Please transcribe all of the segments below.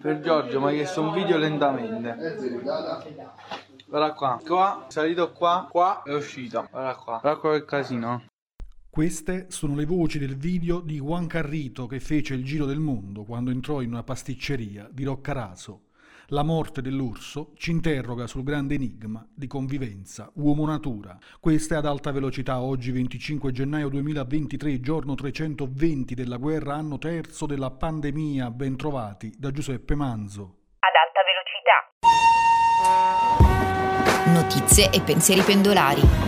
Per Giorgio mi ha chiesto un video lentamente. Guarda qua, qua, salito qua, qua è uscito. Guarda qua, guarda qua che casino. Queste sono le voci del video di Juan Carrito che fece il giro del mondo quando entrò in una pasticceria di Roccaraso. La morte dell'orso ci interroga sul grande enigma di convivenza uomo-natura. Questa è ad alta velocità, oggi 25 gennaio 2023, giorno 320 della guerra, anno terzo della pandemia. Bentrovati da Giuseppe Manzo. Ad alta velocità. Notizie e pensieri pendolari.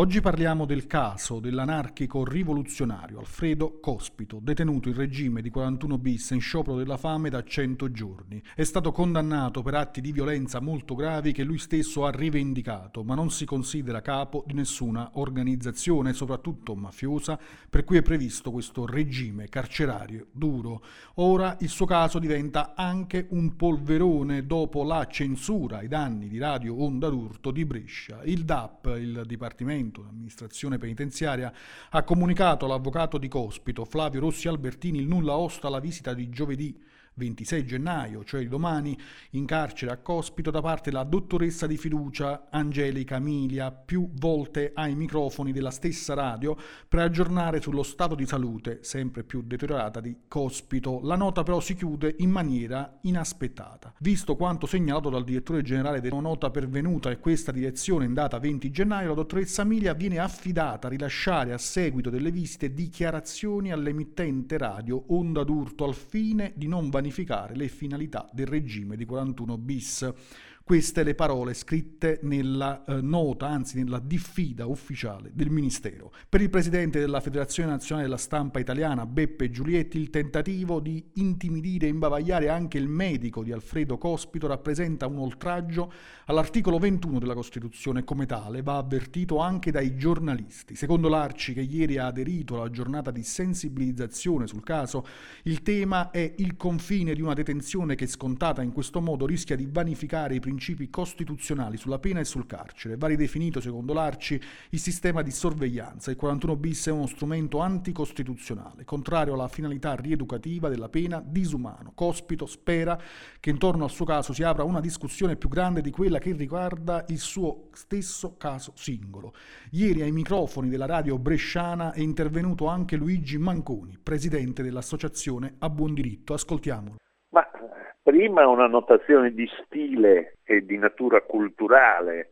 Oggi parliamo del caso dell'anarchico rivoluzionario Alfredo Cospito, detenuto in regime di 41 bis in sciopero della fame da 100 giorni. È stato condannato per atti di violenza molto gravi che lui stesso ha rivendicato, ma non si considera capo di nessuna organizzazione, soprattutto mafiosa, per cui è previsto questo regime carcerario duro. Ora il suo caso diventa anche un polverone dopo la censura ai danni di Radio Onda d'Urto di Brescia. Il DAP, il Dipartimento Parlamento, l'amministrazione penitenziaria, ha comunicato all'avvocato di Cospito, Flavio Rossi Albertini, il nulla osta alla visita di giovedì 26 gennaio, cioè domani, in carcere a Cospito da parte della dottoressa di fiducia Angelica Emilia, più volte ai microfoni della stessa radio, per aggiornare sullo stato di salute sempre più deteriorata di Cospito. La nota però si chiude in maniera inaspettata. Visto quanto segnalato dal direttore generale della nota pervenuta e questa direzione in data 20 gennaio, la dottoressa Emilia viene affidata a rilasciare a seguito delle visite dichiarazioni all'emittente radio Onda d'Urto al fine di non vanificare pianificare le finalità del regime di 41 bis. Queste le parole scritte nella eh, nota, anzi nella diffida ufficiale del Ministero. Per il presidente della Federazione Nazionale della Stampa Italiana, Beppe Giulietti, il tentativo di intimidire e imbavagliare anche il medico di Alfredo Cospito rappresenta un oltraggio all'articolo 21 della Costituzione come tale va avvertito anche dai giornalisti. Secondo l'Arci, che ieri ha aderito alla giornata di sensibilizzazione sul caso, il tema è il confine di una detenzione che scontata in questo modo rischia di vanificare i principi principi costituzionali sulla pena e sul carcere. Va ridefinito, secondo l'Arci, il sistema di sorveglianza. Il 41 bis è uno strumento anticostituzionale, contrario alla finalità rieducativa della pena, disumano. Cospito spera che intorno al suo caso si apra una discussione più grande di quella che riguarda il suo stesso caso singolo. Ieri ai microfoni della radio bresciana è intervenuto anche Luigi Manconi, presidente dell'associazione A Buon Diritto. Ascoltiamolo. Ma Prima una notazione di stile e di natura culturale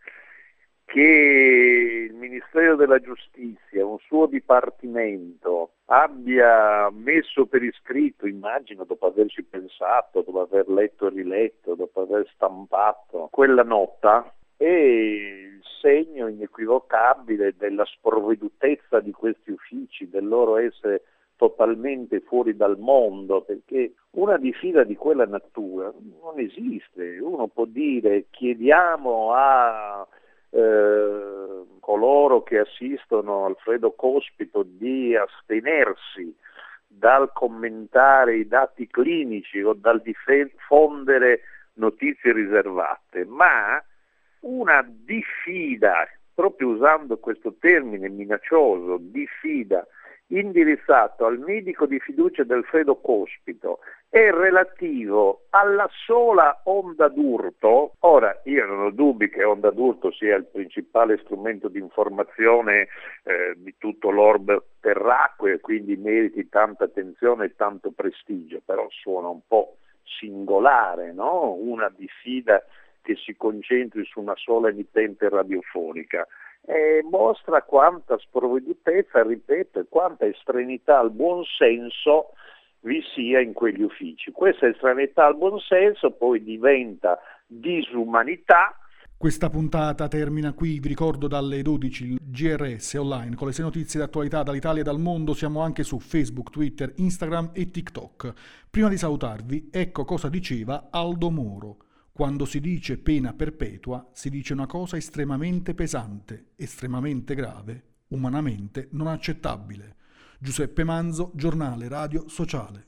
che il Ministero della Giustizia, un suo dipartimento, abbia messo per iscritto, immagino dopo averci pensato, dopo aver letto e riletto, dopo aver stampato quella nota, è il segno inequivocabile della sprovvedutezza di questi uffici, del loro essere totalmente fuori dal mondo, perché una diffida di quella natura non esiste. Uno può dire chiediamo a eh, coloro che assistono Alfredo Cospito di astenersi dal commentare i dati clinici o dal diffondere notizie riservate, ma una diffida, proprio usando questo termine minaccioso, diffida indirizzato al medico di fiducia del Fredo Cospito è relativo alla sola onda d'urto, ora io non ho dubbi che onda d'urto sia il principale strumento di informazione eh, di tutto l'orbe terracqueo e quindi meriti tanta attenzione e tanto prestigio, però suona un po' singolare, no? una diffida che si concentri su una sola emittente radiofonica eh, mostra quanta sprovvedutezza, ripeto, e quanta estraneità al buonsenso vi sia in quegli uffici. Questa estraneità al buonsenso poi diventa disumanità. Questa puntata termina qui, vi ricordo dalle 12 il GRS online con le sei notizie d'attualità dall'Italia e dal mondo, siamo anche su Facebook, Twitter, Instagram e TikTok. Prima di salutarvi, ecco cosa diceva Aldo Moro. Quando si dice pena perpetua, si dice una cosa estremamente pesante, estremamente grave, umanamente non accettabile. Giuseppe Manzo, giornale radio sociale.